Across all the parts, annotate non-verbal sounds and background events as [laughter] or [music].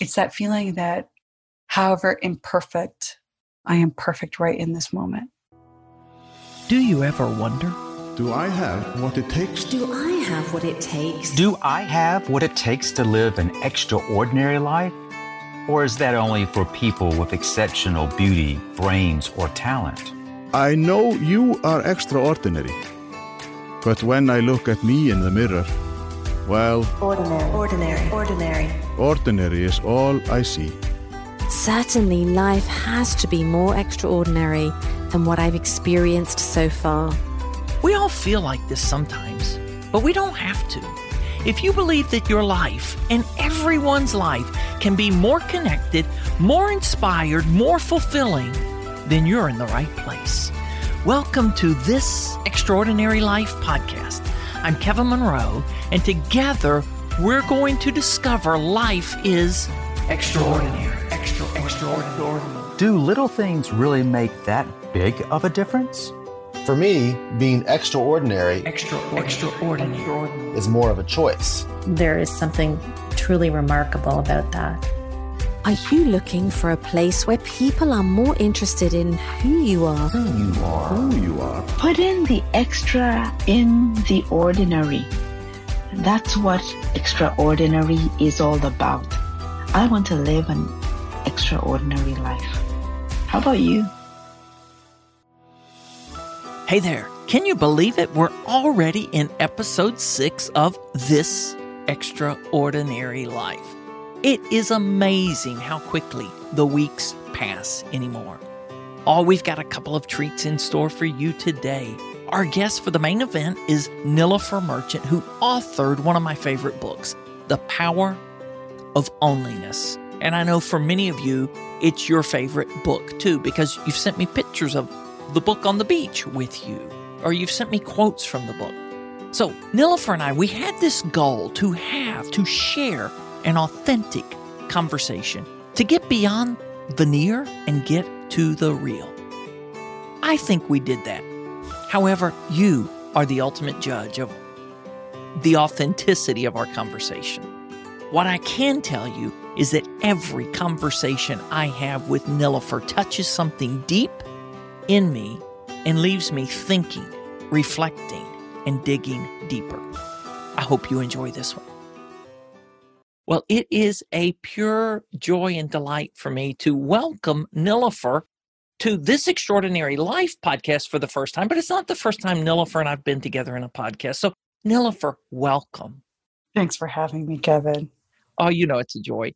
It's that feeling that, however imperfect, I am perfect right in this moment. Do you ever wonder? Do I have what it takes? Do I have what it takes? Do I have what it takes to live an extraordinary life? Or is that only for people with exceptional beauty, brains, or talent? I know you are extraordinary. But when I look at me in the mirror, well, Ordinary. Ordinary. Ordinary. Ordinary is all I see. Certainly, life has to be more extraordinary than what I've experienced so far. We all feel like this sometimes, but we don't have to. If you believe that your life and everyone's life can be more connected, more inspired, more fulfilling, then you're in the right place. Welcome to this Extraordinary Life podcast. I'm Kevin Monroe, and together we're going to discover life is extraordinary. Extra, extraordinary. Do little things really make that big of a difference? For me, being extraordinary Extra, extraordinary. is more of a choice. There is something truly remarkable about that. Are you looking for a place where people are more interested in who you are? who you are? Who you are. Put in the extra in the ordinary. That's what extraordinary is all about. I want to live an extraordinary life. How about you? Hey there, can you believe it? We're already in episode six of This Extraordinary Life. It is amazing how quickly the weeks pass anymore. Oh, we've got a couple of treats in store for you today. Our guest for the main event is Nilofer Merchant, who authored one of my favorite books, The Power of Onlyness. And I know for many of you, it's your favorite book too, because you've sent me pictures of the book on the beach with you, or you've sent me quotes from the book. So, Nilofer and I, we had this goal to have, to share an authentic conversation, to get beyond veneer and get to the real. I think we did that. However, you are the ultimate judge of the authenticity of our conversation. What I can tell you is that every conversation I have with Nilofer touches something deep in me and leaves me thinking, reflecting, and digging deeper. I hope you enjoy this one. Well, it is a pure joy and delight for me to welcome Nilofer to this extraordinary life podcast for the first time, but it's not the first time Nilofer and I've been together in a podcast. So, Nilofer, welcome. Thanks for having me, Kevin. Oh, you know it's a joy.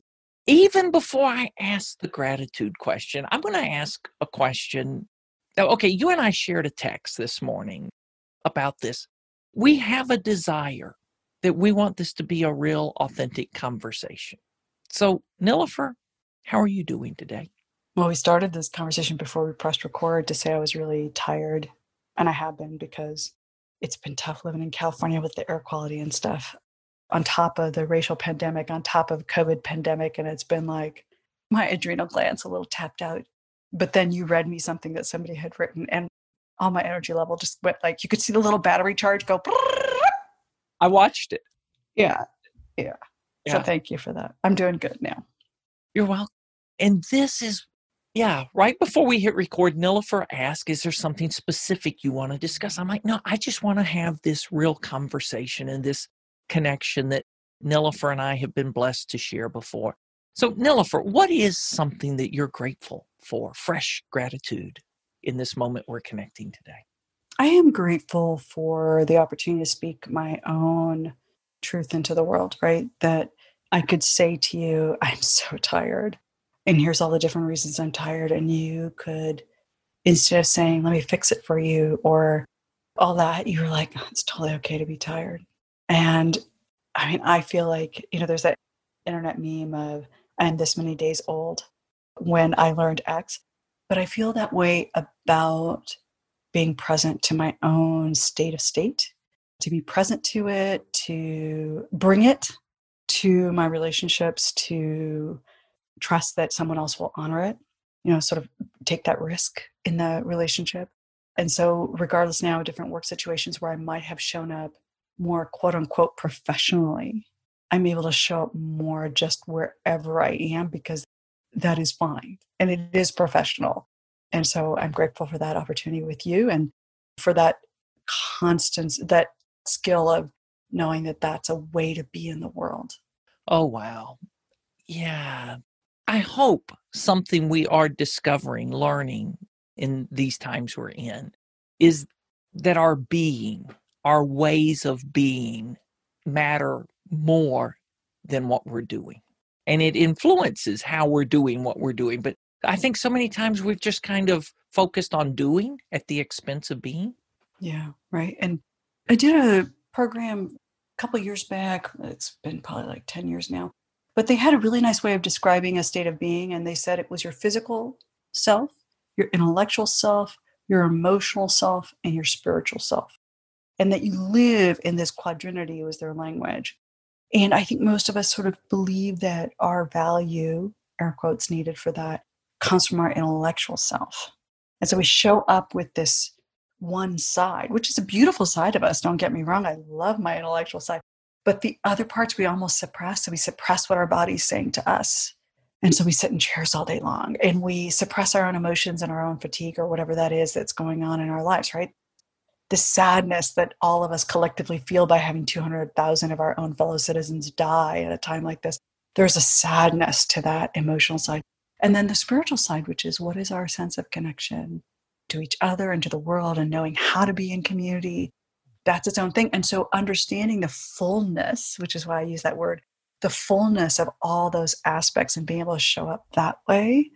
Even before I ask the gratitude question, I'm going to ask a question. Now, Okay, you and I shared a text this morning about this. We have a desire that we want this to be a real, authentic conversation. So, Nilofer, how are you doing today? Well, we started this conversation before we pressed record to say I was really tired. And I have been because it's been tough living in California with the air quality and stuff. On top of the racial pandemic, on top of COVID pandemic. And it's been like my adrenal glands a little tapped out. But then you read me something that somebody had written and all my energy level just went like you could see the little battery charge go. [laughs] I watched it. Yeah. Yeah. Yeah. So thank you for that. I'm doing good now. You're welcome. And this is, yeah, right before we hit record, Nilofer asked, Is there something specific you want to discuss? I'm like, No, I just want to have this real conversation and this connection that Nilofer and I have been blessed to share before. So, Nilofer, what is something that you're grateful for? Fresh gratitude in this moment we're connecting today. I am grateful for the opportunity to speak my own truth into the world, right? That I could say to you, I'm so tired. And here's all the different reasons I'm tired. And you could, instead of saying, let me fix it for you or all that, you were like, "Oh, it's totally okay to be tired. And I mean, I feel like, you know, there's that internet meme of, I'm this many days old when I learned X. But I feel that way about being present to my own state of state, to be present to it, to bring it to my relationships, to trust that someone else will honor it, you know, sort of take that risk in the relationship. And so, regardless now different work situations where I might have shown up more quote unquote professionally, I'm able to show up more just wherever I am because that is fine and it is professional. And so I'm grateful for that opportunity with you and for that constant, that skill of knowing that that's a way to be in the world. Oh, wow. Yeah. I hope something we are discovering, learning in these times we're in is that our being, our ways of being matter more than what we're doing. And it influences how we're doing what we're doing. But I think so many times we've just kind of focused on doing at the expense of being. Yeah, right. And I did a program a couple years back. It's been probably like 10 years now. But they had a really nice way of describing a state of being. And they said it was your physical self, your intellectual self, your emotional self, and your spiritual self. And that you live in this quadrinity was their language. And I think most of us sort of believe that our value, air quotes needed for that, comes from our intellectual self. And so we show up with this one side, which is a beautiful side of us. Don't get me wrong. I love my intellectual side. But the other parts we almost suppress. So we suppress what our body's saying to us. And so we sit in chairs all day long and we suppress our own emotions and our own fatigue or whatever that is that's going on in our lives, right? The sadness that all of us collectively feel by having 200,000 of our own fellow citizens die at a time like this. There's a sadness to that emotional side. And then the spiritual side, which is what is our sense of connection to each other and to the world and knowing how to be in community. That's its own thing. And so understanding the fullness, which is why I use that word, the fullness of all those aspects and being able to show up that way,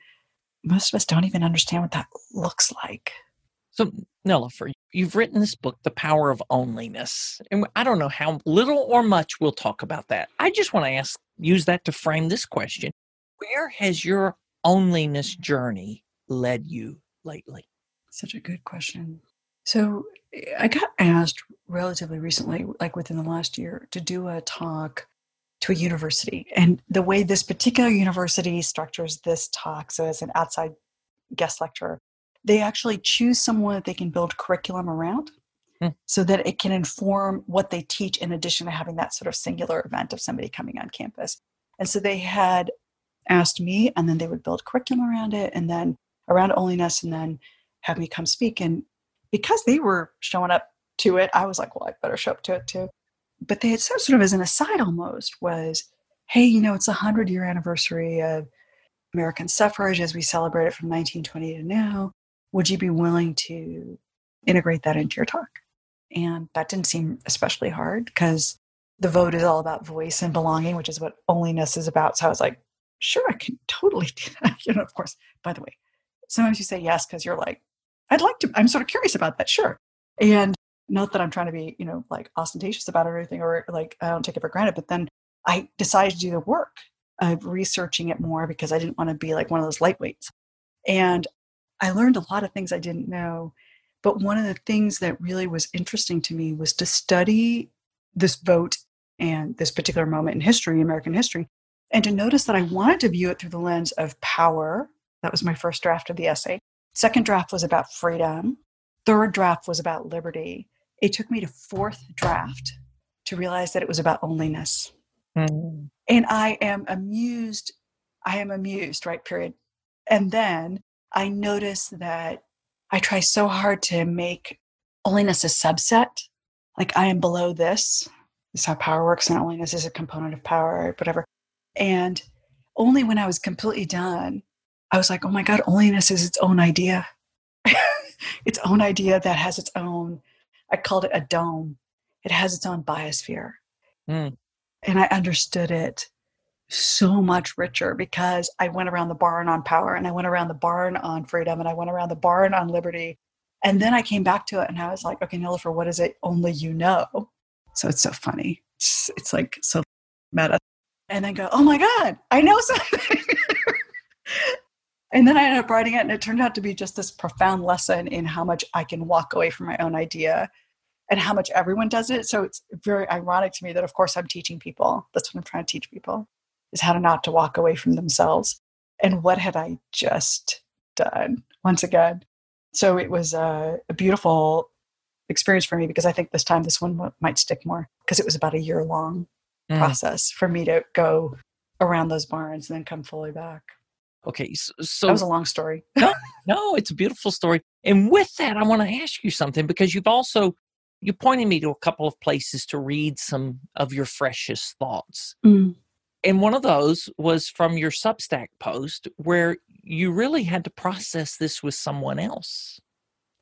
most of us don't even understand what that looks like. So, Nilofer, you've written this book, The Power of Onlyness. And I don't know how little or much we'll talk about that. I just want to ask, use that to frame this question. Where has your onlyness journey led you lately? Such a good question. So I got asked relatively recently, like within the last year, to do a talk to a university. And the way this particular university structures this talk, so as an outside guest lecturer, they actually choose someone that they can build curriculum around hmm. so that it can inform what they teach in addition to having that sort of singular event of somebody coming on campus. And so they had asked me, and then they would build curriculum around it, and then around onlyness, and then have me come speak. And because they were showing up to it, I was like, well, I better show up to it too. But they had said, sort of as an aside almost, was, hey, you know, it's a 100 year anniversary of American suffrage as we celebrate it from 1920 to now. Would you be willing to integrate that into your talk? And that didn't seem especially hard because the vote is all about voice and belonging, which is what onlyness is about. So I was like, sure, I can totally [laughs] do that. You know, of course, by the way, sometimes you say yes because you're like, I'd like to, I'm sort of curious about that, sure. And not that I'm trying to be, you know, like ostentatious about it or anything, or like I don't take it for granted, but then I decided to do the work of researching it more because I didn't want to be like one of those lightweights. And I learned a lot of things I didn't know. But one of the things that really was interesting to me was to study this vote and this particular moment in history, American history, and to notice that I wanted to view it through the lens of power. That was my first draft of the essay. Second draft was about freedom. Third draft was about liberty. It took me to fourth draft to realize that it was about onlyness. Mm. And I am amused. I am amused, right? Period. And then I notice that I try so hard to make onlyness a subset. Like I am below this. This is how power works, and onlyness is a component of power, whatever. And only when I was completely done, I was like, oh my God, onlyness is its own idea. [laughs] its own idea that has its own, I called it a dome. It has its own biosphere. Mm. And I understood it so much richer because I went around the barn on power and I went around the barn on freedom and I went around the barn on liberty. And then I came back to it and I was like, okay, Nilofer, what is it only you know? So it's so funny. It's, it's like so meta and then go, oh my God, I know something. [laughs] and then I ended up writing it, and it turned out to be just this profound lesson in how much I can walk away from my own idea and how much everyone does it. So it's very ironic to me that, of course, I'm teaching people. That's what I'm trying to teach people is how to not to walk away from themselves. And what had I just done once again? So it was a, a beautiful experience for me because I think this time this one might stick more because it was about a year long Mm. process for me to go around those barns and then come fully back. Okay, so, so that was a long story. [laughs] no, it's a beautiful story. And with that, I want to ask you something because you've also you pointed me to a couple of places to read some of your freshest thoughts. Mm. And one of those was from your Substack post where you really had to process this with someone else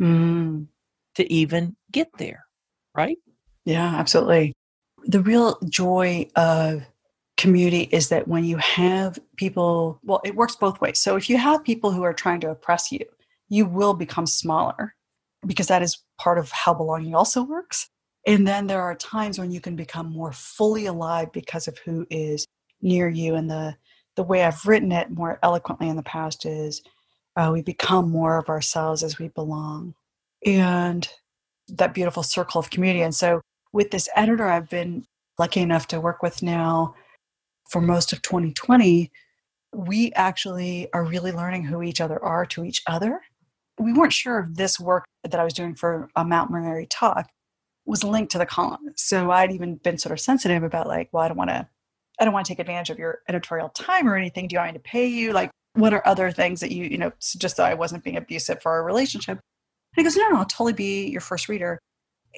Mm. to even get there, right? Yeah, absolutely. The real joy of community is that when you have people, well, it works both ways. So if you have people who are trying to oppress you, you will become smaller because that is part of how belonging also works. And then there are times when you can become more fully alive because of who is near you. And the, the way I've written it more eloquently in the past is uh, we become more of ourselves as we belong. And that beautiful circle of community. And so with this editor I've been lucky enough to work with now for most of 2020, we actually are really learning who each other are to each other. We weren't sure if this work that I was doing for a Mount Mary talk was linked to the column. So I'd even been sort of sensitive about like, well, I don't want to, I don't want to take advantage of your editorial time or anything. Do you want me to pay you? Like, what are other things that you, you know, just so I wasn't being abusive for our relationship? And he goes, no, no, I'll totally be your first reader.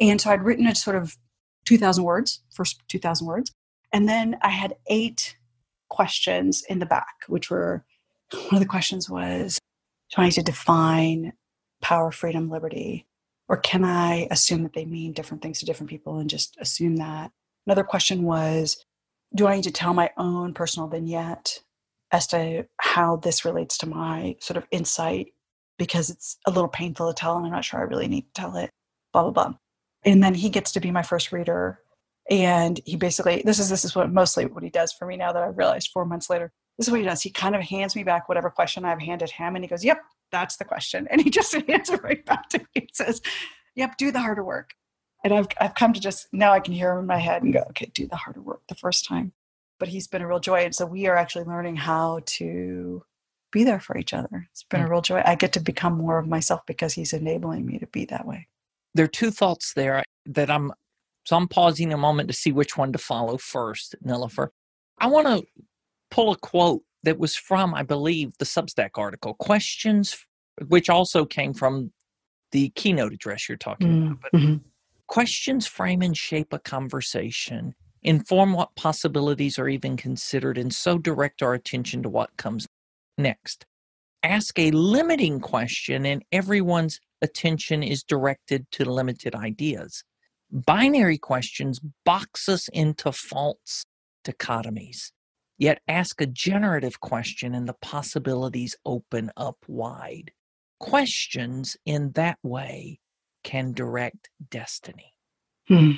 And so I'd written a sort of 2,000 words, first 2,000 words. And then I had eight questions in the back, which were one of the questions was trying to define power, freedom, liberty. Or can I assume that they mean different things to different people and just assume that? Another question was Do I need to tell my own personal vignette as to how this relates to my sort of insight? Because it's a little painful to tell and I'm not sure I really need to tell it, blah, blah, blah. And then he gets to be my first reader and he basically this is this is what mostly what he does for me now that I've realized four months later. This is what he does. He kind of hands me back whatever question I've handed him, and he goes, "Yep, that's the question," and he [laughs] just hands it right back to me. He says, "Yep, do the harder work." And I've I've come to just now I can hear him in my head and go, "Okay, do the harder work the first time." But he's been a real joy, and so we are actually learning how to be there for each other. It's been a mm. real joy. I get to become more of myself because he's enabling me to be that way. There are two thoughts there that I'm so I'm pausing a moment to see which one to follow first, Nilofer. I want to pull a quote that was from, I believe, the Substack article. Questions, which also came from the keynote address you're talking about. But Mm-hmm. questions frame and shape a conversation, inform what possibilities are even considered, and so direct our attention to what comes next. Ask a limiting question, and everyone's attention is directed to limited ideas. Binary questions box us into false dichotomies. Yet ask a generative question, and the possibilities open up wide. Questions in that way can direct destiny. Hmm.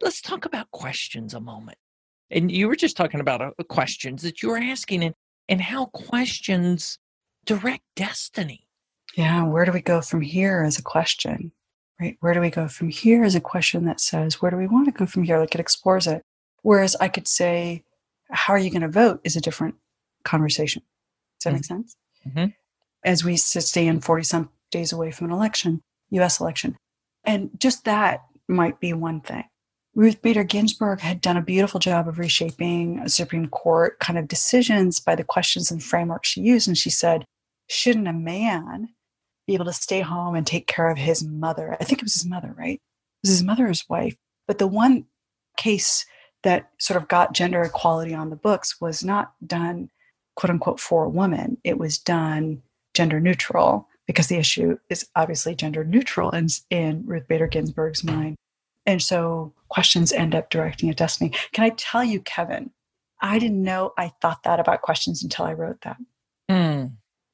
Let's talk about questions a moment. And you were just talking about uh, questions that you were asking and, and how questions direct destiny. Yeah, where do we go from here as a question? Right? Where do we go from here is a question that says, where do we want to go from here? Like it explores it. Whereas I could say, how are you going to vote is a different conversation. Does that make sense? Mhm. As we stand 40 some days away from an election, US election. And just that might be one thing. Ruth Bader Ginsburg had done a beautiful job of reshaping a Supreme Court kind of decisions by the questions and framework she used. And she said, shouldn't a man be able to stay home and take care of his mother? I think it was his mother, right? It was his mother his wife. But the one case that sort of got gender equality on the books was not done, quote unquote, for a woman. It was done gender neutral because the issue is obviously gender neutral in, in Ruth Bader Ginsburg's mind. And so questions end up directing a destiny. Can I tell you, Kevin, I didn't know I thought that about questions until I wrote that. Hmm.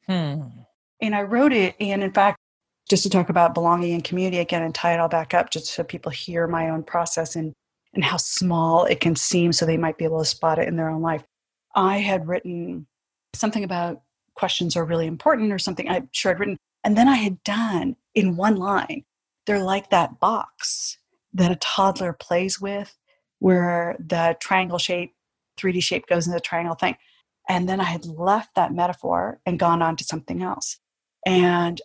Hmm. And I wrote it, and in fact, just to talk about belonging and community again and tie it all back up, just so people hear my own process and and how small it can seem, so they might be able to spot it in their own life. I had written something about questions are really important, or something I'm sure I'd written, and then I had done in one line. They're like that box that a toddler plays with, where the triangle shape, 3D shape goes into the triangle thing. And then I had left that metaphor and gone on to something else. And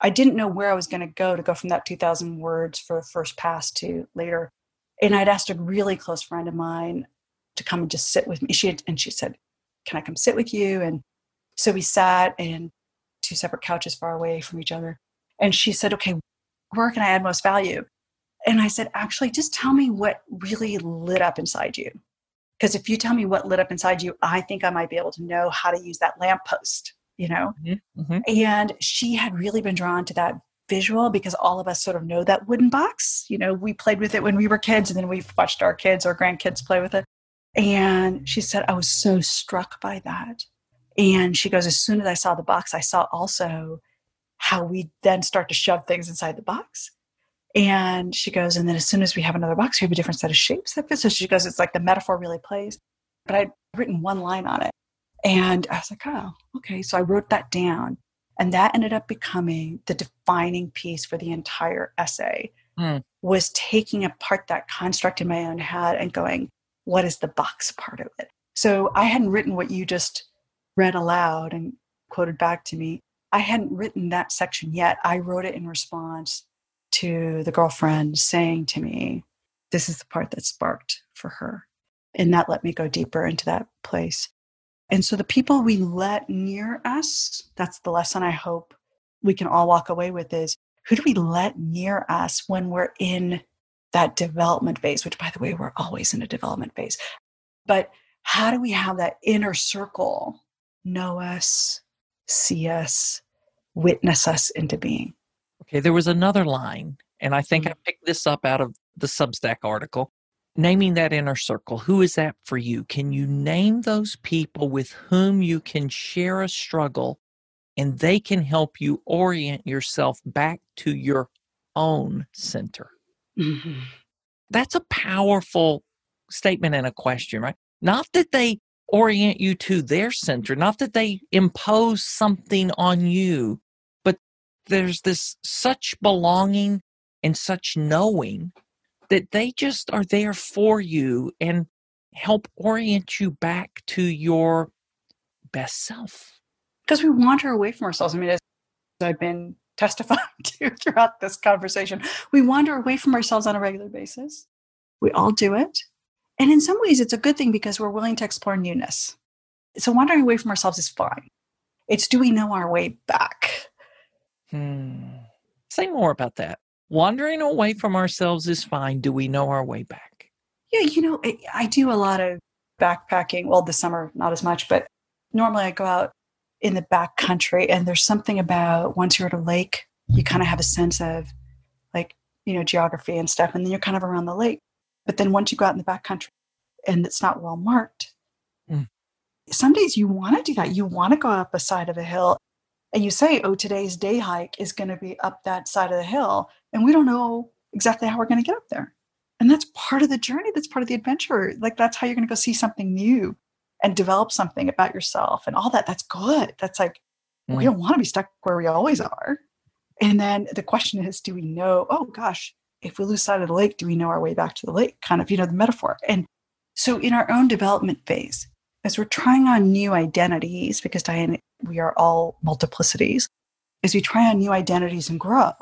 I didn't know where I was going to go to go from that 2000 words for first pass to later. And I'd asked a really close friend of mine to come and just sit with me. She had, and she said, Can I come sit with you? And so we sat in two separate couches far away from each other. And she said, Okay, where can I add most value? And I said, Actually, just tell me what really lit up inside you. Because if you tell me what lit up inside you, I think I might be able to know how to use that lamppost, you know? Mm-hmm. Mm-hmm. And she had really been drawn to that visual because all of us sort of know that wooden box. You know, we played with it when we were kids and then we've watched our kids or grandkids play with it. And she said, I was so struck by that. And she goes, as soon as I saw the box, I saw also how we then start to shove things inside the box. And she goes, and then as soon as we have another box, we have a different set of shapes that fit. So she goes, it's like the metaphor really plays. But I'd written one line on it. And I was like, oh, okay. So I wrote that down. And that ended up becoming the defining piece for the entire essay mm. was taking apart that construct in my own head and going, what is the box part of it? So I hadn't written what you just read aloud and quoted back to me. I hadn't written that section yet. I wrote it in response to the girlfriend saying to me, This is the part that sparked for her. And that let me go deeper into that place. And so the people we let near us, that's the lesson I hope we can all walk away with is who do we let near us when we're in that development phase, which by the way, we're always in a development phase. But how do we have that inner circle know us, see us, witness us into being? Okay, there was another line, and I think mm-hmm. I picked this up out of the Substack article naming that inner circle, who is that for you? Can you name those people with whom you can share a struggle and they can help you orient yourself back to your own center? Mm-hmm. That's a powerful statement and a question, right? Not that they orient you to their center, not that they impose something on you, but there's this such belonging and such knowing that they just are there for you and help orient you back to your best self. Because we wander away from ourselves. I mean, as I've been [laughs] testifying to throughout this conversation, we wander away from ourselves on a regular basis. We all do it. And in some ways, it's a good thing because we're willing to explore newness. So wandering away from ourselves is fine. It's do we know our way back? Hmm. Say more about that wandering away from ourselves is fine. Do we know our way back? Yeah, you know, I do a lot of backpacking. Well, this summer, not as much, but normally I go out in the back country and there's something about once you're at a lake, you kind of have a sense of like, you know, geography and stuff. And then you're kind of around the lake. But then once you go out in the back country and it's not well marked, mm. some days you want to do that. You want to go up a side of a hill and you say, oh, today's day hike is going to be up that side of the hill and we don't know exactly how we're going to get up there. And that's part of the journey. That's part of the adventure. Like that's how you're going to go see something new and develop something about yourself and all that. That's good. That's like, mm. we don't want to be stuck where we always are. And then the question is, do we know, oh gosh, if we lose sight of the lake, do we know our way back to the lake? Kind of, you know, the metaphor. And so in our own development phase, as we're trying on new identities, because Diane, we are all multiplicities, as we try on new identities and grow,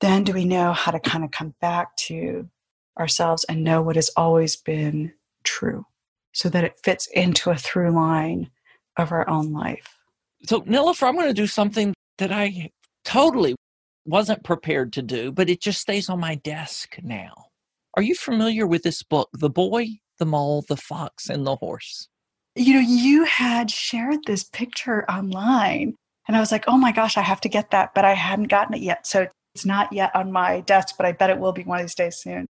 then do we know how to kind of come back to ourselves and know what has always been true so that it fits into a through line of our own life. So, Nilofer, I'm going to do something that I totally wasn't prepared to do, but it just stays on my desk now. Are you familiar with this book, The Boy, the Mole, the Fox, and the Horse? You know, you had shared this picture online, and I was like, oh my gosh, I have to get that, but I hadn't gotten it yet. So it's not yet on my desk, but I bet it will be one of these days soon.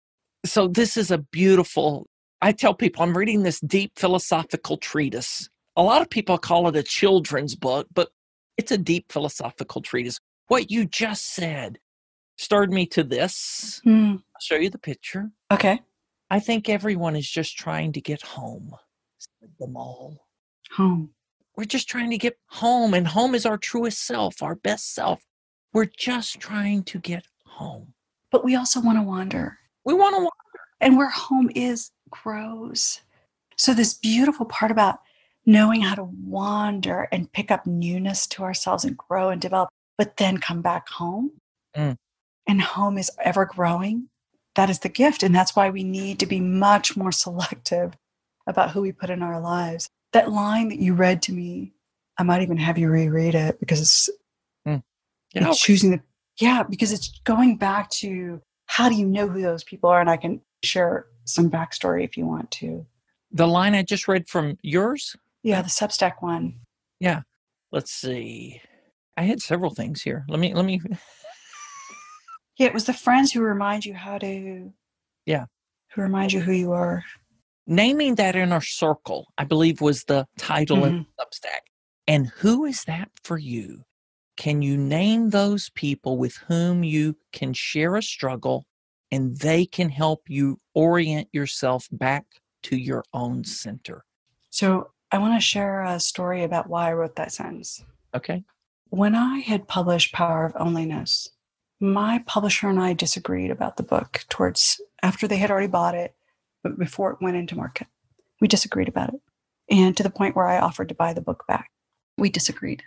So, this is a beautiful, I tell people I'm reading this deep philosophical treatise. A lot of people call it a children's book, but it's a deep philosophical treatise. What you just said stirred me to this. Hmm. I'll show you the picture. Okay. I think everyone is just trying to get home. The mall. Home. We're just trying to get home, and home is our truest self, our best self. We're just trying to get home. But we also want to wander. We want to wander. And where home is grows. So, this beautiful part about knowing how to wander and pick up newness to ourselves and grow and develop, but then come back home. Mm. And home is ever growing. That is the gift. And that's why we need to be much more selective about who we put in our lives. That line that you read to me, I might even have you reread it because it's, hmm. Yeah. it's choosing the, yeah, because it's going back to how do you know who those people are? And I can share some backstory if you want to. The line I just read from yours. Yeah, the Substack one. Yeah. Let's see. I had several things here. Let me let me [laughs] Yeah, it was the friends who remind you how to, Yeah. who remind you who you are. Naming that inner circle, I believe was the title in mm-hmm. Substack. And who is that for you? Can you name those people with whom you can share a struggle and they can help you orient yourself back to your own center? So I want to share a story about why I wrote that sentence. Okay. When I had published Power of Onlyness, my publisher and I disagreed about the book towards after they had already bought it, but before it went into market. We disagreed about it. And to the point where I offered to buy the book back. We disagreed.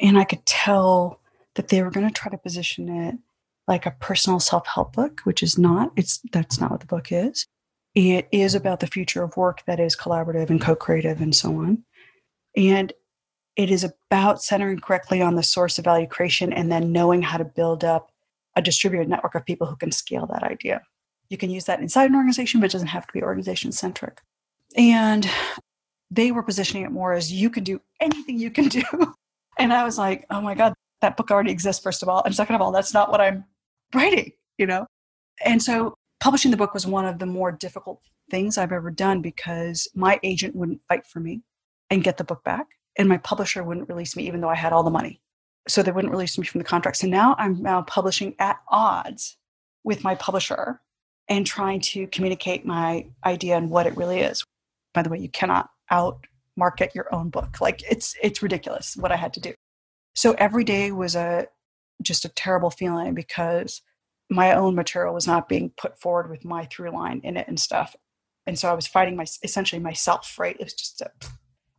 And I could tell that they were going to try to position it like a personal self-help book, which is not. It's that's not what the book is. It is about the future of work that is collaborative and co-creative and so on. And it is about centering correctly on the source of value creation and then knowing how to build up a distributed network of people who can scale that idea. You can use that inside an organization, but it doesn't have to be organization centric. And they were positioning it more as you can do anything you can do. [laughs] And I was like, oh my God, that book already exists, first of all. And second of all, that's not what I'm writing, you know? And so publishing the book was one of the more difficult things I've ever done because my agent wouldn't fight for me and get the book back. And my publisher wouldn't release me, even though I had all the money. So they wouldn't release me from the contract. So now I'm now publishing at odds with my publisher and trying to communicate my idea and what it really is. By the way, you cannot out market your own book. Like it's it's ridiculous what I had to do. So every day was a just a terrible feeling because my own material was not being put forward with my through line in it and stuff. And so I was fighting my essentially myself, right? It was just a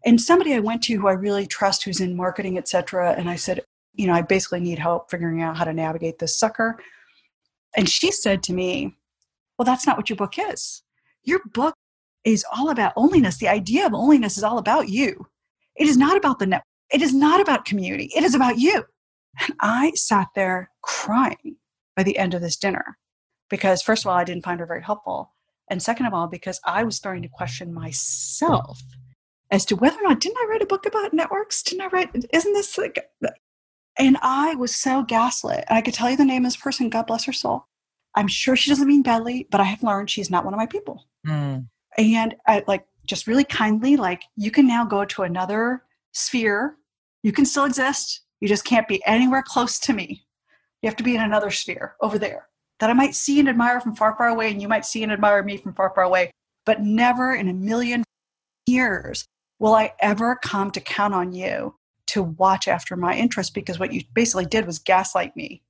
and somebody I went to who I really trust who's in marketing, et cetera, And I said, you know, I basically need help figuring out how to navigate this sucker. And she said to me, Well, that's not what your book is. Your book is all about onlyness. The idea of onlyness is all about you. It is not about the net. It is not about community. It is about you. And I sat there crying by the end of this dinner because, first of all, I didn't find her very helpful. And second of all, because I was starting to question myself as to whether or not, didn't I write a book about networks? Didn't I write, isn't this like, and I was so gaslit. And I could tell you the name of this person, God bless her soul. I'm sure she doesn't mean badly, but I have learned she's not one of my people. Mm. and I like just really kindly like you can now go to another sphere. You can still exist. You just can't be anywhere close to me. You have to be in another sphere over there that i might see and admire from far far away and you might see and admire me from far far away. But never in a million years will i ever come to count on you to watch after my interest because what you basically did was gaslight me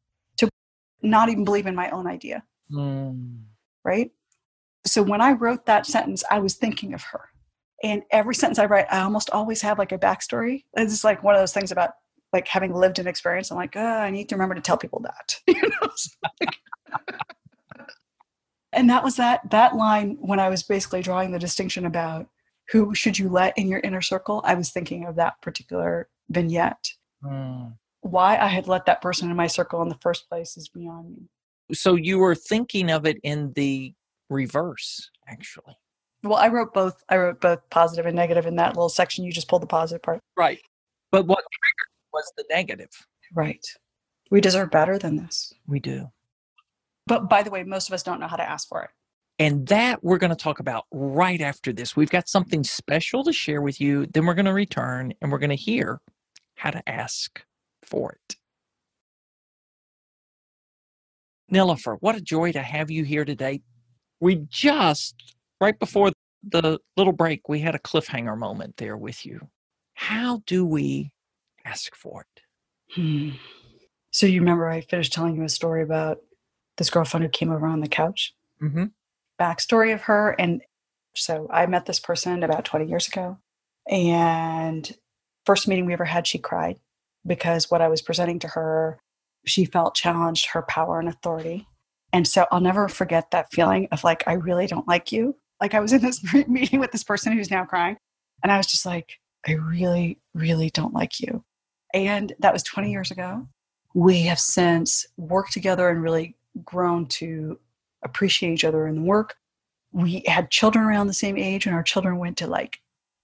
not even believe in my own idea Mm. right? So when I wrote that sentence, I was thinking of her. And every sentence I write, I almost always have like a backstory. It's just like one of those things about like having lived an experience. I'm like, oh, I need to remember to tell people that. [laughs] You know? Like- [laughs] and that was that that line when I was basically drawing the distinction about who should you let in your inner circle. I was thinking of that particular vignette. Mm. Why I had let that person in my circle in the first place is beyond me. So you were thinking of it in the reverse, actually. Well, I wrote both. I wrote both positive and negative in that little section. You just pulled the positive part. Right. But what triggered was the negative. Right. We deserve better than this. We do. But by the way, most of us don't know how to ask for it. And that we're going to talk about right after this. We've got something special to share with you. Then we're going to return and we're going to hear how to ask for it. Nilofer, what a joy to have you here today. We just, right before the little break, we had a cliffhanger moment there with you. How do we ask for it? Hmm. So you remember I finished telling you a story about this girlfriend who came over on the couch? Mm-hmm. Backstory of her. And so I met this person about 20 years ago. And first meeting we ever had, she cried because what I was presenting to her, she felt challenged her power and authority. And so I'll never forget that feeling of like, I really don't like you. Like I was in this [laughs] meeting with this person who's now crying, and I was just like, I really, really don't like you. And that was 20 years ago. We have since worked together and really grown to appreciate each other in the work. We had children around the same age, and our children went to like,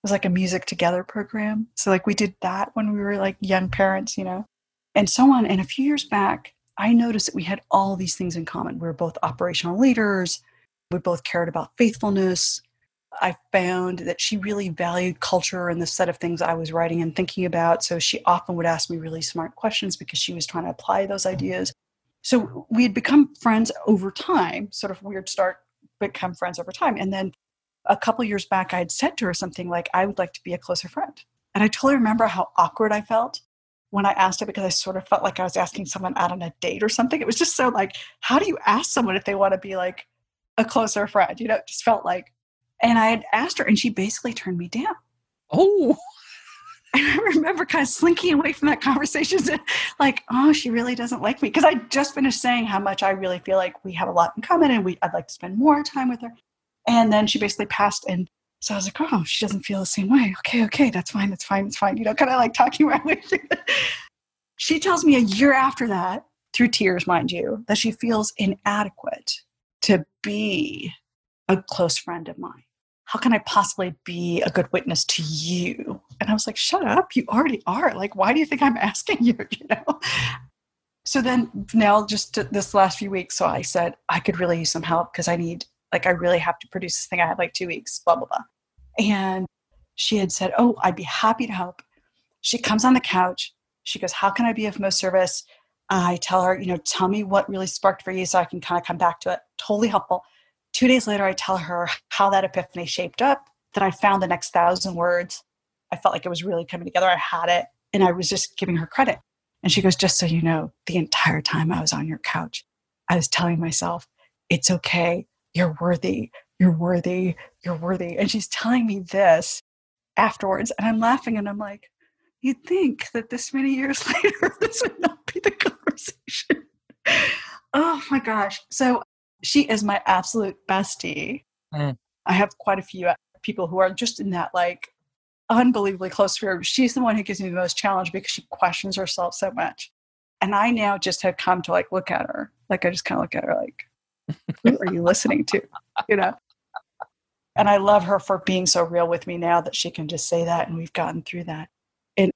was like a music together program. So, like, we did that when we were like young parents, you know, and so on. And a few years back, I noticed that we had all these things in common. We were both operational leaders, we both cared about faithfulness. I found that she really valued culture and the set of things I was writing and thinking about. So she often would ask me really smart questions because she was trying to apply those ideas. So we had become friends over time, sort of weird start, become friends over time. And then a couple years back, I had said to her something like, I would like to be a closer friend. And I totally remember how awkward I felt when I asked it because I sort of felt like I was asking someone out on a date or something. It was just so like, how do you ask someone if they want to be like a closer friend? You know, it just felt like, and I had asked her and she basically turned me down. Oh. [laughs] [laughs] And I remember kind of slinking away from that conversation, like, oh, she really doesn't like me. Because I just finished saying how much I really feel like we have a lot in common and we I'd like to spend more time with her. And then she basically passed and so I was like, oh, she doesn't feel the same way. Okay, okay, that's fine, that's fine, it's fine. You know, kind of like talking around. [laughs] she tells me a year after that, through tears, mind you, that she feels inadequate to be a close friend of mine how can I possibly be a good witness to you? And I was like, shut up, you already are. Like, why do you think I'm [laughs] asking you? [laughs] You know? So then now just uh, this last few weeks, so I said, I could really use some help because I need, like, I really have to produce this thing. I have like two weeks, blah, blah, blah. And she had said, Oh, I'd be happy to help. She comes on the couch. She goes, How can I be of most service? I tell her, you know, tell me what really sparked for you so I can kind of come back to it. Totally helpful. Two days later, I tell her how that epiphany shaped up, that I found the next thousand words. I felt like it was really coming together. I had it, and I was just giving her credit. And she goes, Just so you know, the entire time I was on your couch, I was telling myself, It's okay. You're worthy. You're worthy. You're worthy. And she's telling me this afterwards. And I'm laughing and I'm like, You'd think that this many years [laughs] later, this would not be the conversation. oh my gosh. So she is my absolute bestie. Mm. I have quite a few people who are just in that like unbelievably close sphere. She's the one who gives me the most challenge because she questions herself so much. And I now just have come to like look at her. Like I just kind of look at her like, who are you listening to? You know? And I love her for being so real with me now that she can just say that and we've gotten through that. And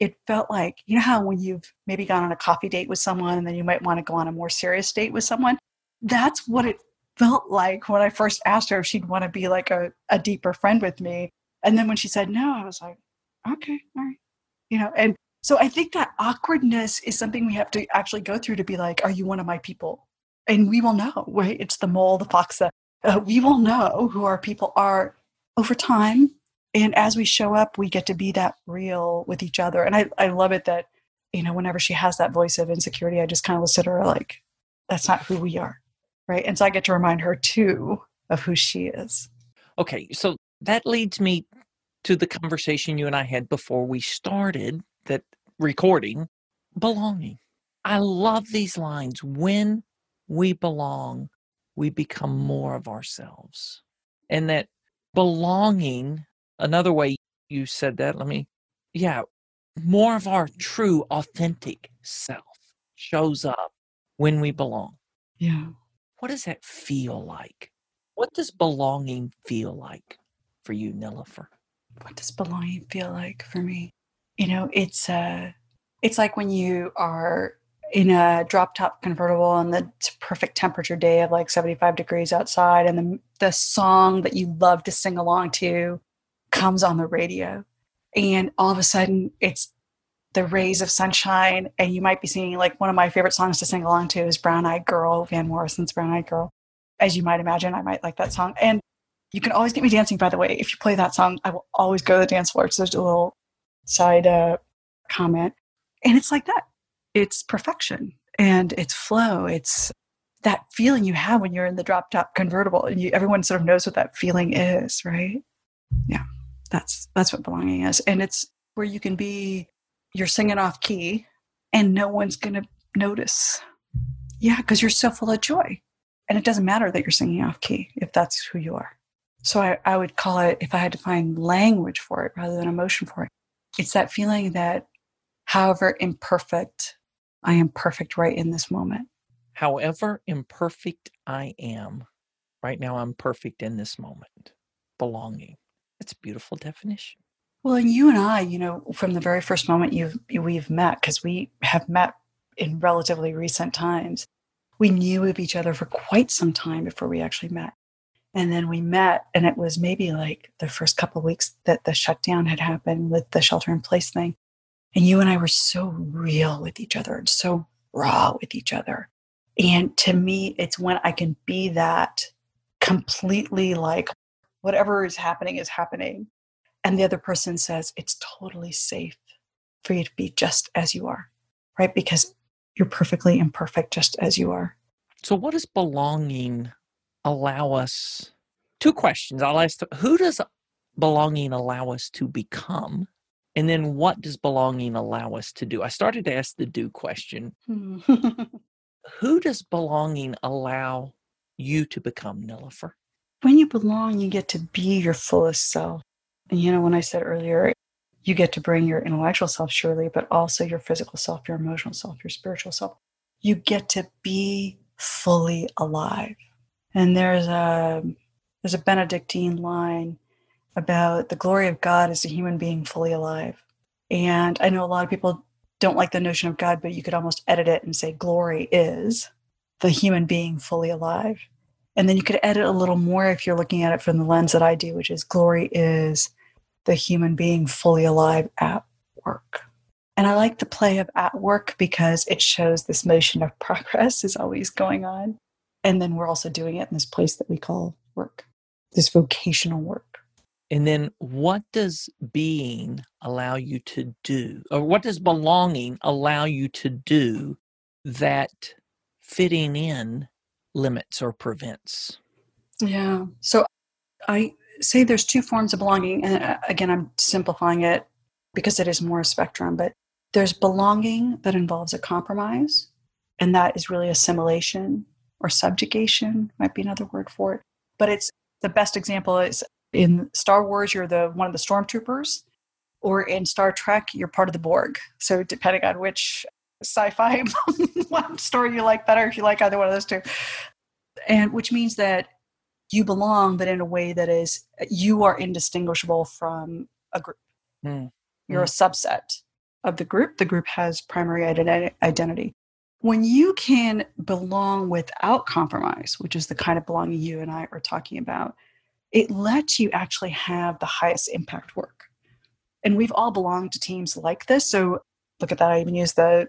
it felt like, you know how when you've maybe gone on a coffee date with someone and then you might want to go on a more serious date with someone? that's what it felt like when I first asked her if she'd want to be like a, a deeper friend with me. And then when she said no, I was like, okay, all right. You know, and so I think that awkwardness is something we have to actually go through to be like, are you one of my people? And we will know, right? It's the mole, the fox, the, uh, we will know who our people are over time. And as we show up, we get to be that real with each other. And I, I love it that, you know, whenever she has that voice of insecurity, I just kind of listen to her like, that's not who we are right? And so I get to remind her too of who she is. Okay, so that leads me to the conversation you and I had before we started that recording belonging. I love these lines. When we belong, we become more of ourselves. And that belonging, another way you said that, let me, yeah, more of our true, authentic self shows up when we belong. Yeah. What does that feel like? What does belonging feel like for you, Nilofer? What does belonging feel like for me? You know, it's uh it's like when you are in a drop top convertible and the perfect temperature day of like 75 degrees outside and the, the song that you love to sing along to comes on the radio. And all of a sudden it's the rays of sunshine and you might be singing like one of my favorite songs to sing along to is brown eyed girl van morrison's brown eyed girl. As you might imagine i might like that song. And you can always get me dancing by the way. If you play that song i will always go to the dance floor. So there's a little side uh, comment. And it's like that it's perfection and it's flow it's that feeling you have when you're in the drop top convertible and you, everyone sort of knows what that feeling is right yeah that's that's what belonging is and it's where you can be you're singing off key and no one's going to notice. Yeah, because you're so full of joy. And it doesn't matter that you're singing off key if that's who you are. So I, I would call it, if I had to find language for it rather than emotion for it, it's that feeling that however imperfect, I am perfect right in this moment. However imperfect I am, right now I'm perfect in this moment. Belonging. It's a beautiful definition. Well, and you and I, you know, from the very first moment you've we've met, because we have met in relatively recent times, we knew of each other for quite some time before we actually met. And then we met, and it was maybe like the first couple of weeks that the shutdown had happened with the shelter in place thing. And you and I were so real with each other and so raw with each other. And to me, it's when I can be that completely like whatever is happening is happening. And the other person says, it's totally safe for you to be just as you are, right? Because you're perfectly imperfect just as you are. So, what does belonging allow us? Two questions. I'll ask who does belonging allow us to become? And then what does belonging allow us to do? I started to ask the do question. Hmm. [laughs] who does belonging allow you to become, Nilofer? When you belong, you get to be your fullest self. And you know, when I said earlier, you get to bring your intellectual self, surely, but also your physical self, your emotional self, your spiritual self. You get to be fully alive. And there's a there's a Benedictine line about the glory of God as a human being fully alive. And I know a lot of people don't like the notion of God, but you could almost edit it and say glory is the human being fully alive. And then you could edit a little more if you're looking at it from the lens that I do, which is glory is the human being fully alive at work. And I like the play of at work because it shows this motion of [laughs] progress is always going on. And then we're also doing it in this place that we call work, this vocational work. And then what does being allow you to do? Or what does belonging allow you to do that fitting in limits or prevents? Yeah. So I say there's two forms of belonging. And uh, again, I'm simplifying it because it is more a spectrum, but there's belonging that involves a compromise, and that is really assimilation or subjugation, might be another word for it. But it's the best example is in Star Wars, you're the one of the stormtroopers, or in Star Trek, you're part of the Borg. So depending on which sci-fi [laughs] one story you like better, if you like either one of those two, and which means that you belong, but in a way that is you are indistinguishable from a group. Mm. You're mm. a subset of the group. The group has primary identity. When you can belong without compromise, which is the kind of belonging you and I are talking about, it lets you actually have the highest impact work. And we've all belonged to teams like this. So look at that. I even used the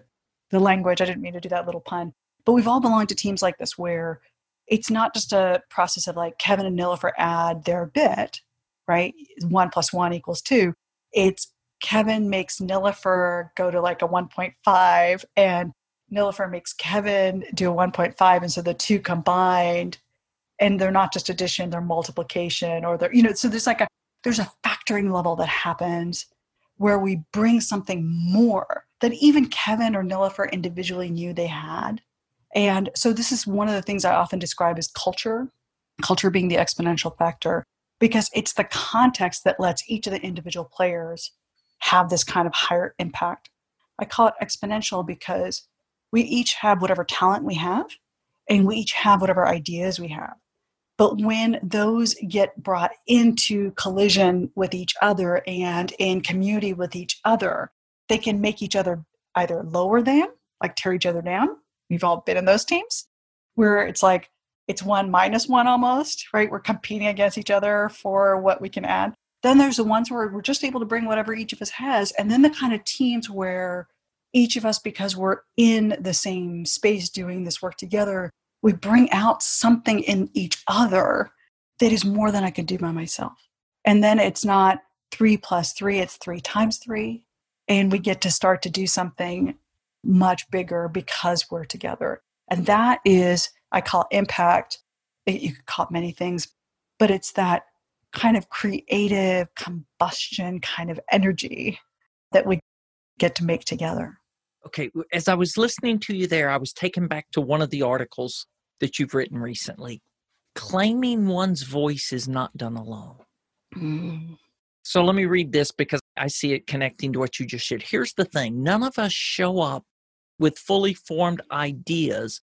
the language. I didn't mean to do that little pun. But we've all belonged to teams like this where it's not just a process of like Kevin and Nilofer add their bit, right? One plus one equals two. It's Kevin makes Nilofer go to like a 1.5 and Nilofer makes Kevin do a 1.5. And so the two combined, and they're not just addition, they're multiplication or they're, you know, so there's like a, there's a factoring level that happens where we bring something more that even Kevin or Nilofer individually knew they had and so this is one of the things I often describe as culture, culture being the exponential factor, because it's the context that lets each of the individual players have this kind of higher impact. I call it exponential because we each have whatever talent we have and we each have whatever ideas we have. But when those get brought into collision with each other and in community with each other, they can make each other either lower than, like tear each other down, We've all been in those teams where it's like it's one minus one almost, right? We're competing against each other for what we can add. Then there's the ones where we're just able to bring whatever each of us has. And then the kind of teams where each of us, because we're in the same space doing this work together, we bring out something in each other that is more than I could do by myself. And then it's not three plus three, it's three times three. And we get to start to do something much bigger because we're together. And that is, I call impact. You could call it many things, but it's that kind of creative combustion kind of energy that we get to make together. Okay, as I was listening to you there, I was taken back to one of the articles that you've written recently claiming one's voice is not done alone. Mm. So let me read this because I see it connecting to what you just said. Here's the thing none of us show up with fully formed ideas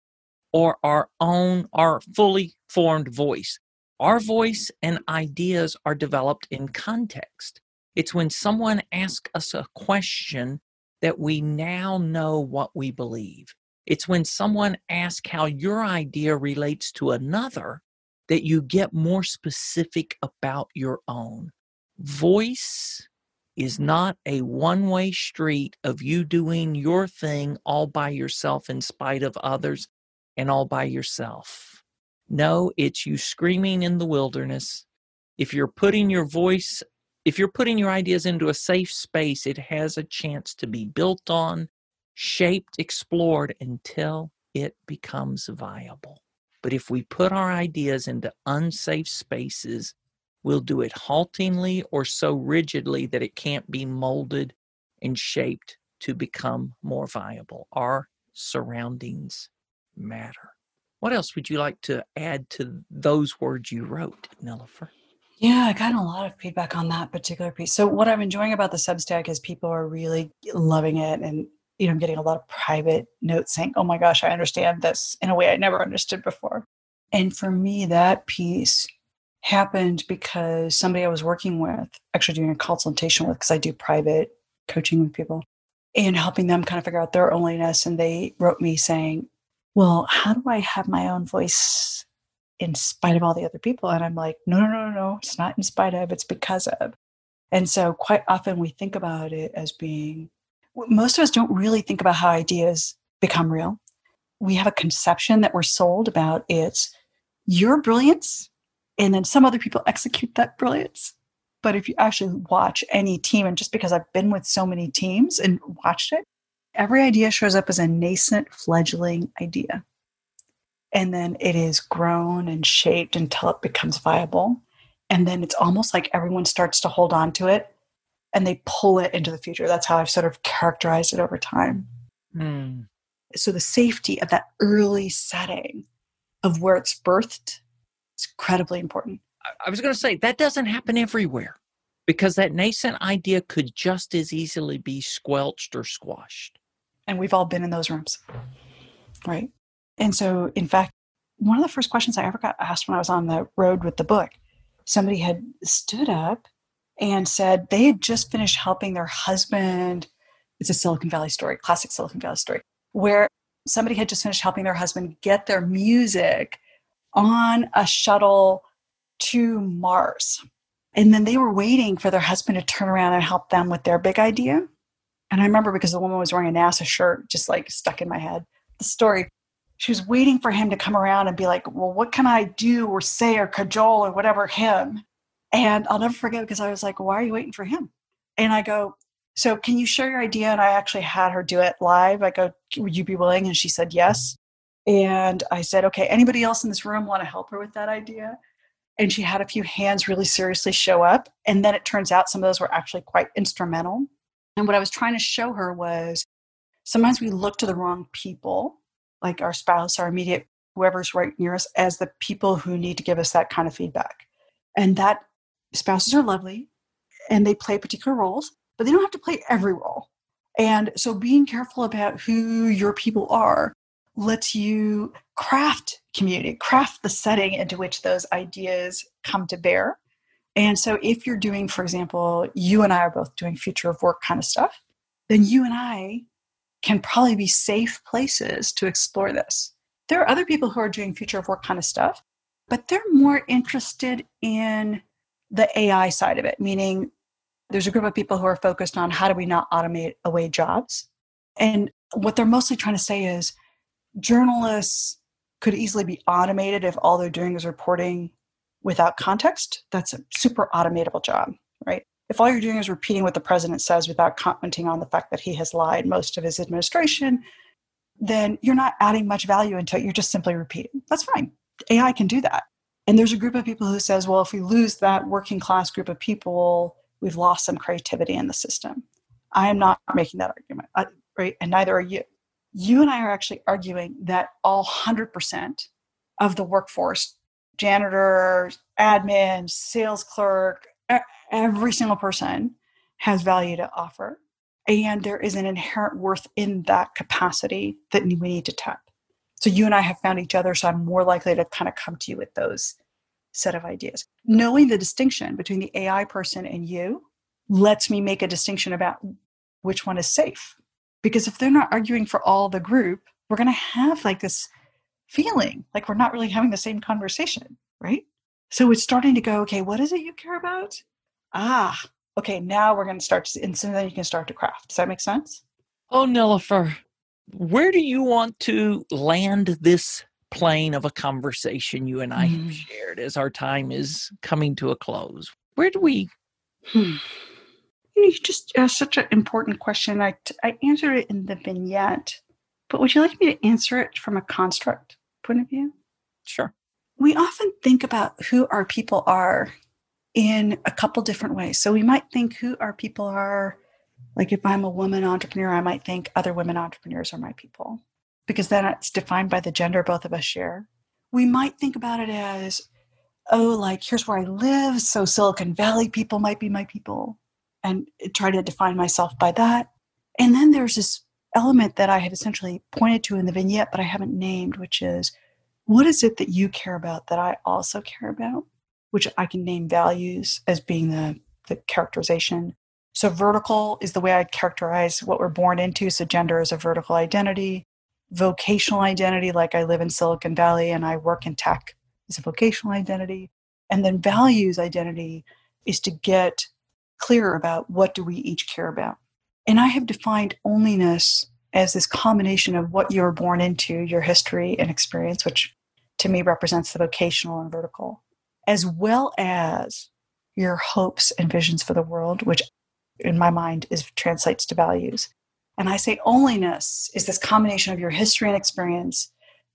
or our own, our fully formed voice. Our voice and ideas are developed in context. It's when someone asks us a question that we now know what we believe. It's when someone asks how your idea relates to another that you get more specific about your own. Voice is not a one way street of you doing your thing all by yourself in spite of others and all by yourself. No, it's you screaming in the wilderness. If you're putting your voice, if you're putting your ideas into a safe space, it has a chance to be built on, shaped, explored until it becomes viable. But if we put our ideas into unsafe spaces, we'll do it haltingly or so rigidly that it can't be molded and shaped to become more viable. Our surroundings matter. What else would you like to add to those words you wrote, Nilofer? Yeah, I got a lot of feedback on that particular piece. So what I'm enjoying about the Substack is people are really loving it and you know, I'm getting a lot of private notes saying, "Oh my gosh, I understand this in a way I never understood before." And for me, that piece happened because somebody I was working with, actually doing a consultation with, because I do private coaching with people, and helping them kind of figure out their loneliness. And they wrote me saying, well, how do I have my own voice in spite of all the other people? And I'm like, no, no, no, no, no. it's not in spite of, it's because of. And so quite often we think about it as being, most of us don't really think about how ideas become real. We have a conception that we're sold about it's your brilliance, and then some other people execute that brilliance. But if you actually watch any team, and just because I've been with so many teams and watched it, every idea shows up as a nascent fledgling idea. And then it is grown and shaped until it becomes viable. And then it's almost like everyone starts to hold on to it and they pull it into the future. That's how I've sort of characterized it over time. Mm. So the safety of that early setting of where it's birthed is incredibly important. I was going to say that doesn't happen everywhere because that nascent idea could just as easily be squelched or squashed. And we've all been in those rooms. Right. And so, in fact, one of the first questions I ever got asked when I was on the road with the book, somebody had stood up and said they had just finished helping their husband. It's a Silicon Valley story, classic Silicon Valley story, where somebody had just finished helping their husband get their music on a shuttle to Mars. And then they were waiting for their husband to turn around and help them with their big idea. And I remember because the woman was wearing a NASA shirt, just like stuck in my head. The story, she was waiting for him to come around and be like, Well, what can I do or say or cajole or whatever him? And I'll never forget because I was like, Why are you waiting for him? And I go, So can you share your idea? And I actually had her do it live. I go, Would you be willing? And she said, Yes. And I said, Okay, anybody else in this room want to help her with that idea? And she had a few hands really seriously show up. And then it turns out some of those were actually quite instrumental and what I was trying to show her was sometimes we look to the wrong people, like our spouse, our immediate, whoever's right near us, as the people who need to give us that kind of feedback. And that spouses are lovely and they play particular roles, but they don't have to play every role. And so being careful about who your people are lets you craft community, craft the setting into which those ideas come to bear and so, if you're doing, for example, you and I are both doing future of work kind of stuff, then you and I can probably be safe places to explore this. There are other people who are doing future of work kind of stuff, but they're more interested in the AI side of it, meaning there's a group of people who are focused on how do we not automate away jobs. And what they're mostly trying to say is journalists could easily be automated if all they're doing is reporting without context, that's a super automatable job? If all you're doing is repeating what the president says without commenting on the fact that he has lied most of his administration, then you're not adding much value into it. You're just simply repeating. That's fine. AI can do that. And there's a group of people who says, well, if we lose that working class group of people, we've lost some creativity in the system. I am not making that argument, uh, right? And neither are you. You and I are actually arguing that all 100% of the workforce janitor, admin, sales clerk, uh, every single person has value to offer. And there is an inherent worth in that capacity that we need to tap. So you and I have found each other, so I'm more likely to kind of come to you with those set of ideas. Knowing the distinction between the AI person and you lets me make a distinction about which one is safe. Because if they're not arguing for all the group, we're going to have like this feeling like we're not really having the same conversation, right? So it's starting to go, okay, what is it you care about? Ah, okay, now we're going to start, to, and so then you can start to craft. Does that make sense? Oh, Nilofer, where do you want to land this plane of a conversation you and I mm. have shared as our time is coming to a close? Where do we? Hmm. You just asked such an important question. I, I answered it in the vignette, but would you like me to answer it from a construct point of view? Sure. We often think about who our people are in a couple different ways. So we might think who our people are. Like if I'm a woman entrepreneur, I might think other women entrepreneurs are my people because then it's defined by the gender both of us share. We might think about it as, oh, like here's where I live. So Silicon Valley people might be my people and try to define myself by that. And then there's this element that I have essentially pointed to in the vignette, but I haven't named, which is what is it that you care about that I also care about? Which I can name values as being the, the characterization. So, vertical is the way I characterize what we're born into. So, gender is a vertical identity. Vocational identity, like I live in Silicon Valley and I work in tech, is a vocational identity. And then values identity is to get clear about what do we each care about. And I have defined onlyness as this combination of what you're born into, your history and experience, which to me represents the vocational and vertical as well as your hopes and visions for the world, which in my mind is translates to values. And I say onlyness is this combination of your history and experience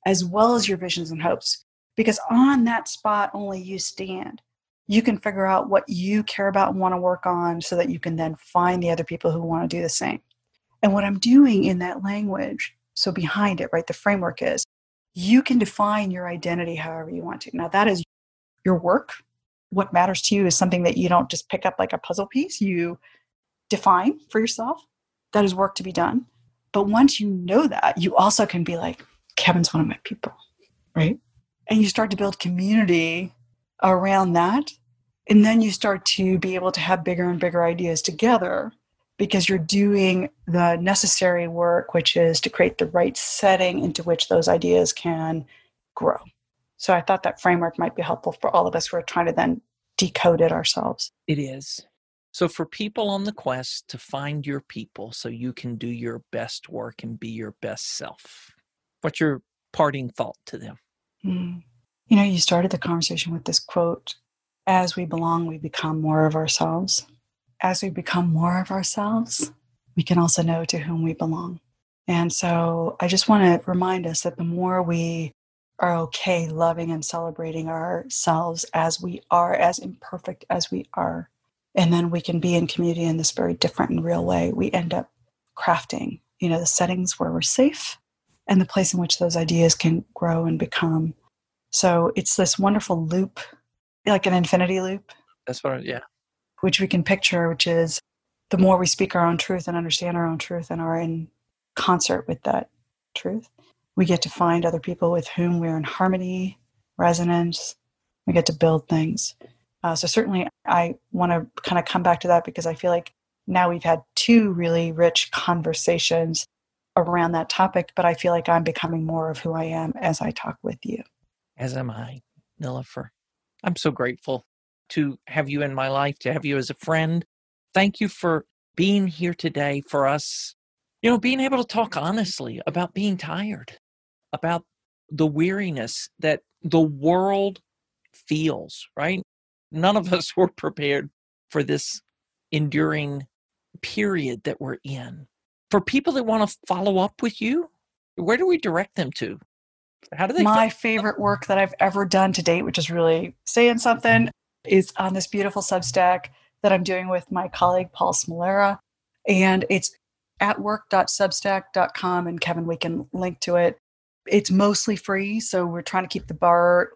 as well as your visions and hopes. Because on that spot only you stand. You can figure out what you care about and want to work on so that you can then find the other people who want to do the same. And what I'm doing in that language, so behind it, right, the framework is you can define your identity however you want to. Now, that is your work. What matters to you is something that you don't just pick up like a puzzle piece, you define for yourself. That is work to be done. But once you know that, you also can be like, Kevin's one of my people, right? And you start to build community around that. And then you start to be able to have bigger and bigger ideas together because you're doing the necessary work, which is to create the right setting into which those ideas can grow. So I thought that framework might be helpful for all of us who are trying to then decode it ourselves. It is. So, for people on the quest to find your people so you can do your best work and be your best self, what's your parting thought to them? Mm. You know, you started the conversation with this quote As we belong, we become more of ourselves. As we become more of ourselves, we can also know to whom we belong. And so I just want to remind us that the more we are okay loving and celebrating ourselves as we are, as imperfect as we are. And then we can be in community in this very different and real way. We end up crafting, you know, the settings where we're safe and the place in which those ideas can grow and become. So it's this wonderful loop, like an infinity loop. That's what, yeah. Which we can picture, which is the more we speak our own truth and understand our own truth and are in concert with that truth, we get to find other people with whom we're in harmony, resonance. We get to build things. Uh, so certainly, I want to kind of come back to that because I feel like now we've had two really rich conversations around that topic, but I feel like I'm becoming more of who I am as I talk with you. As am I, Nilofer. I'm so grateful to have you in my life, to have you as a friend. Thank you for being here today for us. You know, being able to talk honestly about being tired, about the weariness that the world feels, right? None of us [laughs] were prepared for this enduring period that we're in. For people that want to follow up with you, where do we direct them to? How do they? My favorite work that I've ever done to date, which is really saying something, is on this beautiful Substack that I'm doing with my colleague Paul Smolera. And it's at work.substack.com. And Kevin, we can link to it it's mostly free so we're trying to keep the bar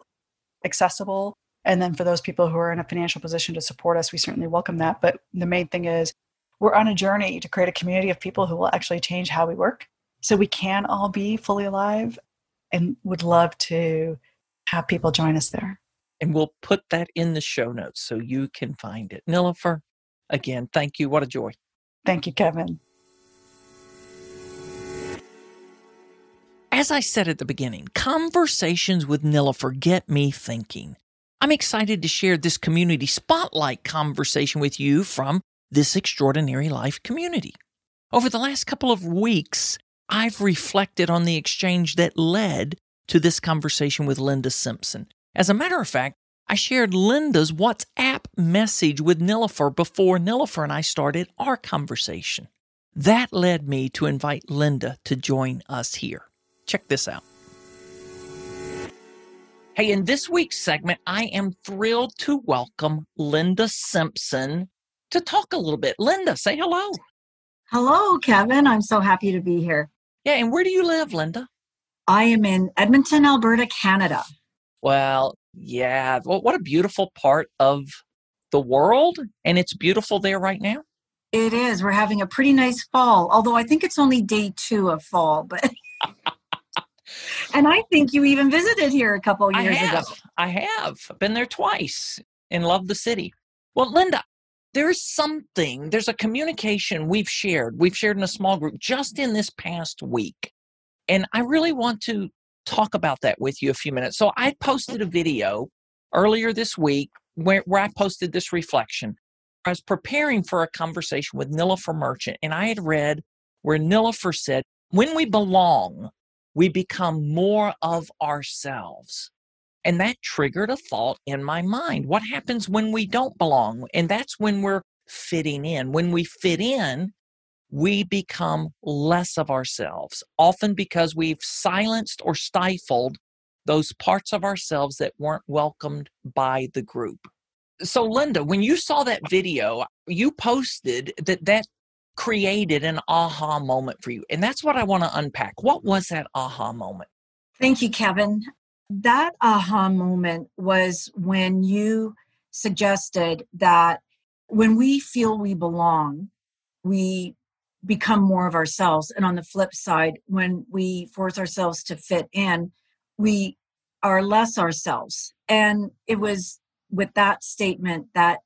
accessible. And then for those people who are in a financial position to support us, we certainly welcome that. But the main thing is we're on a journey to create a community of people who will actually change how we work so we can all be fully alive and would love to have people join us there. And we'll put that in the show notes so you can find it. Nilofer, again, thank you. What a joy. Thank you, Kevin. As I said at the beginning, conversations with Nilofer get me thinking. I'm excited to share this community spotlight conversation with you from this extraordinary life community. Over the last couple of weeks, I've reflected on the exchange that led to this conversation with Linda Simpson. As a matter of fact, I shared Linda's WhatsApp message with Nilofer before Nilofer and I started our conversation. That led me to invite Linda to join us here. Check this out. Hey, in this week's segment, I am thrilled to welcome Linda Simpson to talk a little bit. Linda, say hello. Hello, Kevin. I'm so happy to be here. Yeah, and where do you live, Linda? I am in Edmonton, Alberta, Canada. Well, yeah. Well, what a beautiful part of the world. And it's beautiful there right now. It is. We're having a pretty nice fall, although I think it's only day two of fall, but. [laughs] and I think you even visited here a couple years I have, ago. I have been there twice and love the city. Well, Linda, there's something, there's a communication we've shared. We've shared in a small group just in this past week. And I really want to talk about that with you a few minutes. So I posted a video earlier this week where, where I posted this reflection. I was preparing for a conversation with Nilofer Merchant, and I had read where Nilofer said, When we belong, we become more of ourselves. And that triggered a thought in my mind. What happens when we don't belong? And that's when we're fitting in. When we fit in, we become less of ourselves, often because we've silenced or stifled those parts of ourselves that weren't welcomed by the group. So, Linda, when you saw that video, you posted that that created an aha moment for you. And that's what I want to unpack. What was that aha moment? Thank you, Kevin. That aha moment was when you suggested that when we feel we belong, we become more of ourselves. And on the flip side, when we force ourselves to fit in, we are less ourselves. And it was with that statement that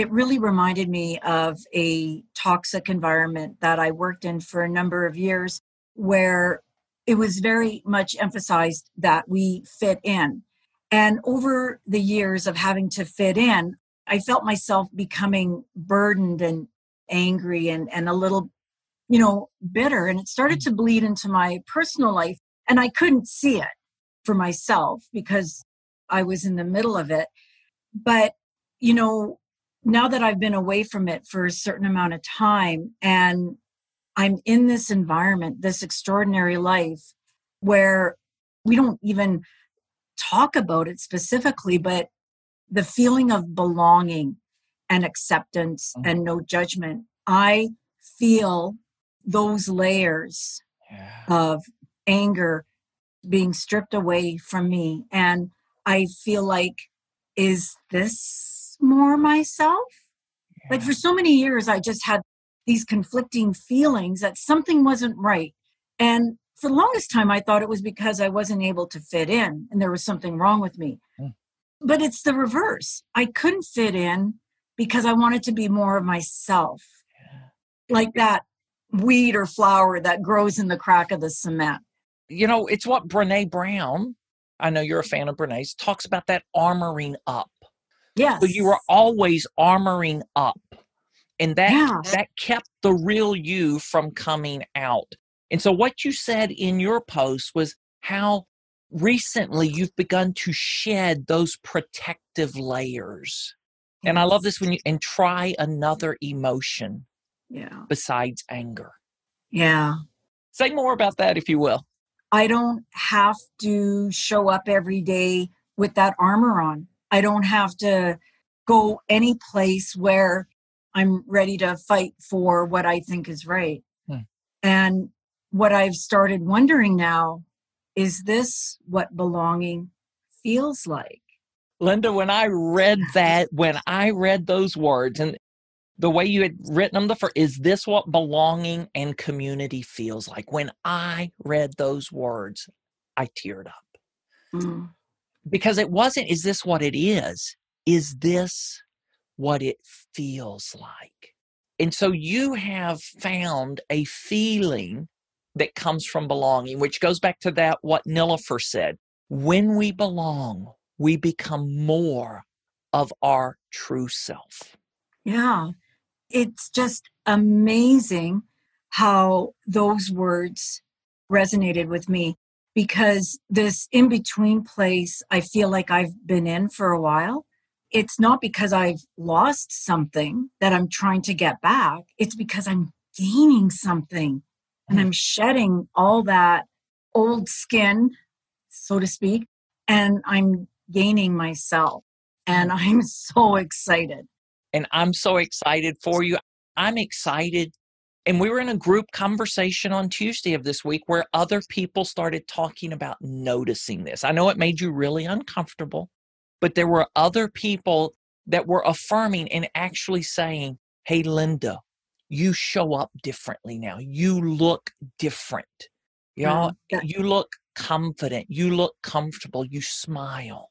it really reminded me of a toxic environment that I worked in for a number of years where it was very much emphasized that we fit in. And over the years of having to fit in, I felt myself becoming burdened and angry and, and a little you know, bitter and it started mm. to bleed into my personal life. And I couldn't see it for myself because I was in the middle of it. But, you know, now that I've been away from it for a certain amount of time and I'm in this environment, this extraordinary life where we don't even talk about it specifically, but the feeling of belonging and acceptance mm-hmm. and no judgment. I feel those layers yeah. of anger being stripped away from me. And I feel like, is this more myself? Yeah. Like for so many years, I just had these conflicting feelings that something wasn't right. And for the longest time, I thought it was because I wasn't able to fit in and there was something wrong with me. Mm. But it's the reverse. I couldn't fit in because I wanted to be more of myself. Yeah. Like that weed or flower that grows in the crack of the cement. You know, it's what Brene Brown, I know you're a fan of Brene's, talks about that armoring up. Yes. So you were always armoring up. And that yeah. that kept the real you from coming out. And so what you said in your post was how recently you've begun to shed those protective layers. And I love this when you and try another emotion yeah besides anger yeah say more about that if you will i don't have to show up every day with that armor on i don't have to go any place where i'm ready to fight for what i think is right hmm. and what i've started wondering now is this what belonging feels like Linda, when I read that, when I read those words and the way you had written them the first, is this what belonging and community feels like? When I read those words, I teared up. Mm. Because it wasn't, is this what it is? Is this what it feels like? And so you have found a feeling that comes from belonging, which goes back to that what Nilofer said. When we belong, we become more of our true self. Yeah. It's just amazing how those words resonated with me because this in between place I feel like I've been in for a while. It's not because I've lost something that I'm trying to get back, it's because I'm gaining something and mm. I'm shedding all that old skin, so to speak, and I'm gaining myself. And mm. [laughs] I'm so excited. And I'm so excited for you. I'm excited and we were in a group conversation on Tuesday of this week where other people started talking about noticing this. I know it made you really uncomfortable, but there were other people that were affirming and actually saying, Hey, Linda, you show up differently now. You look different. You know, mm, you look confident. You look comfortable. You smile.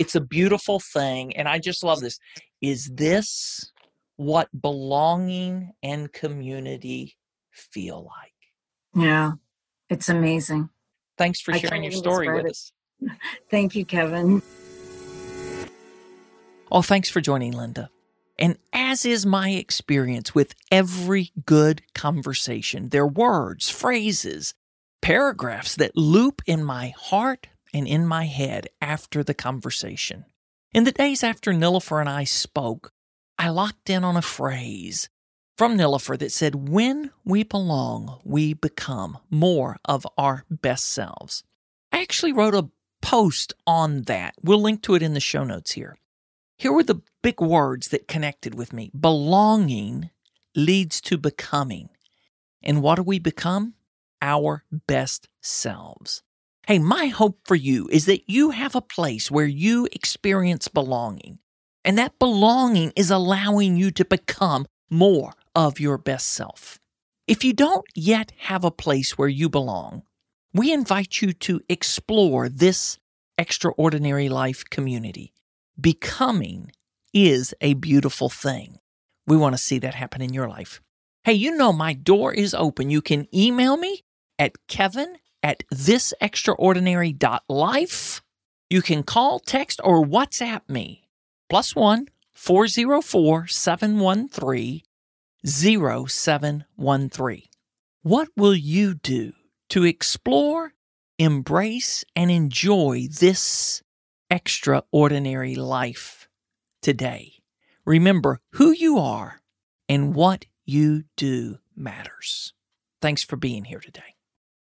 It's a beautiful thing. And I just love this. Is this what belonging and community feel like. Yeah, it's amazing. Thanks for sharing your story with us. [laughs] Thank you, Kevin. Oh, thanks for joining, Linda. And as is my experience with every good conversation, there are words, phrases, paragraphs that loop in my heart and in my head after the conversation. In the days after Nilofer and I spoke, I locked in on a phrase from Nilofer that said, When we belong, we become more of our best selves. I actually wrote a post on that. We'll link to it in the show notes here. Here were the big words that connected with me belonging leads to becoming. And what do we become? Our best selves. Hey, my hope for you is that you have a place where you experience belonging. And that belonging is allowing you to become more of your best self. If you don't yet have a place where you belong, we invite you to explore this extraordinary life community. Becoming is a beautiful thing. We want to see that happen in your life. Hey, you know my door is open. You can email me at kevin at thisextraordinary.life. You can call, text, or WhatsApp me plus one 404 713 0713. What will you do to explore, embrace, and enjoy this extraordinary life today? Remember who you are and what you do matters. Thanks for being here today.